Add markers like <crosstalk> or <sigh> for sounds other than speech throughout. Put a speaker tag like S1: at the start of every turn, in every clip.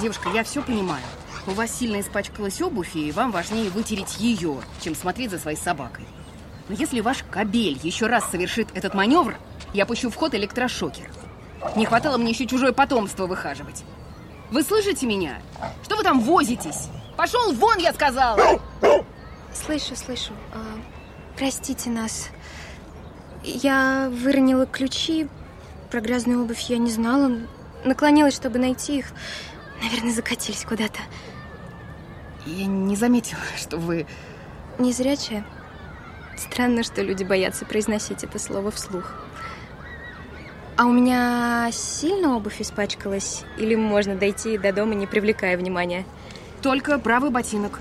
S1: Девушка, я все понимаю. У вас сильно испачкалась обувь, и вам важнее вытереть ее, чем смотреть за своей собакой. Но если ваш кобель еще раз совершит этот маневр, я пущу в ход электрошокер. Не хватало мне еще чужое потомство выхаживать. Вы слышите меня? Что вы там возитесь? Пошел вон, я сказала!
S2: Слышу, слышу. А, простите нас. Я выронила ключи. Про грязную обувь я не знала. Наклонилась, чтобы найти их. Наверное, закатились куда-то.
S1: Я не заметила, что вы...
S2: Незрячая? Странно, что люди боятся произносить это слово вслух. А у меня сильно обувь испачкалась? Или можно дойти до дома, не привлекая внимания?
S1: Только правый ботинок.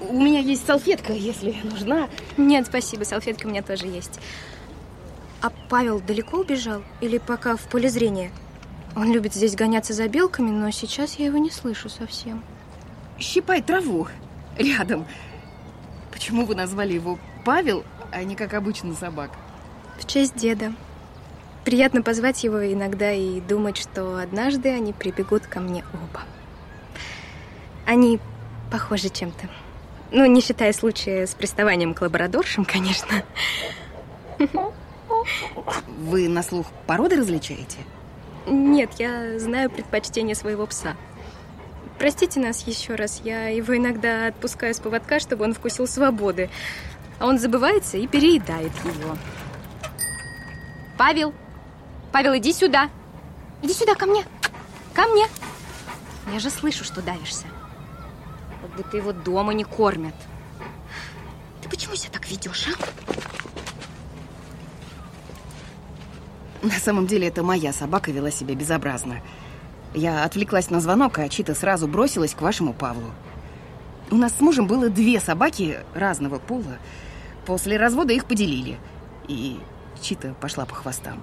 S1: У меня есть салфетка, если нужна.
S2: Нет, спасибо, салфетка у меня тоже есть. А Павел далеко убежал? Или пока в поле зрения? Он любит здесь гоняться за белками, но сейчас я его не слышу совсем.
S1: Щипай траву рядом. Почему вы назвали его Павел, а не как обычно собак?
S2: В честь деда. Приятно позвать его иногда и думать, что однажды они прибегут ко мне оба. Они похожи чем-то. Ну, не считая случая с приставанием к лабрадоршам, конечно.
S1: Вы на слух породы различаете?
S2: Нет, я знаю предпочтение своего пса. Простите нас еще раз, я его иногда отпускаю с поводка, чтобы он вкусил свободы. А он забывается и переедает его. Павел! Павел, иди сюда! Иди сюда, ко мне! Ко мне! Я же слышу, что давишься. Как будто его дома не кормят. Ты почему себя так ведешь, а?
S1: На самом деле, это моя собака вела себя безобразно. Я отвлеклась на звонок, а Чита сразу бросилась к вашему Павлу. У нас с мужем было две собаки разного пола. После развода их поделили. И Чита пошла по хвостам.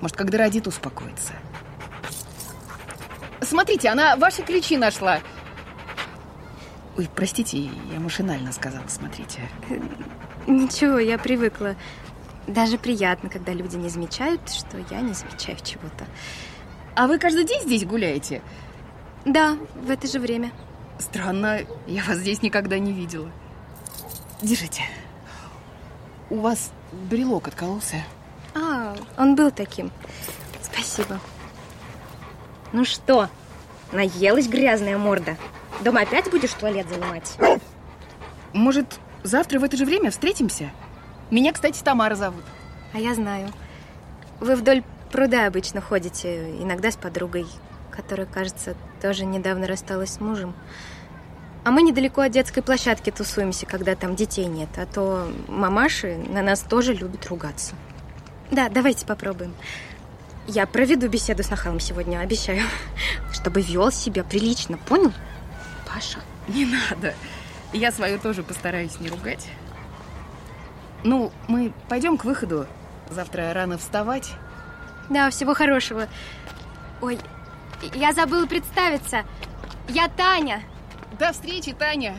S1: Может, когда родит, успокоится. Смотрите, она ваши ключи нашла. Ой, простите, я машинально сказала, смотрите.
S2: Ничего, я привыкла. Даже приятно, когда люди не замечают, что я не замечаю чего-то.
S1: А вы каждый день здесь гуляете?
S2: Да, в это же время.
S1: Странно, я вас здесь никогда не видела. Держите. У вас брелок откололся.
S2: А, он был таким. Спасибо. Ну что, наелась грязная морда? Дома опять будешь туалет занимать?
S1: Может, завтра в это же время встретимся? Меня, кстати, Тамара зовут.
S2: А я знаю. Вы вдоль пруда обычно ходите, иногда с подругой, которая, кажется, тоже недавно рассталась с мужем. А мы недалеко от детской площадки тусуемся, когда там детей нет, а то мамаши на нас тоже любят ругаться. Да, давайте попробуем. Я проведу беседу с Нахалом сегодня, обещаю. <laughs> Чтобы вел себя прилично, понял? Паша.
S1: Не надо. Я свою тоже постараюсь не ругать. Ну, мы пойдем к выходу. Завтра рано вставать.
S2: Да, всего хорошего. Ой, я забыла представиться. Я Таня.
S1: До встречи, Таня.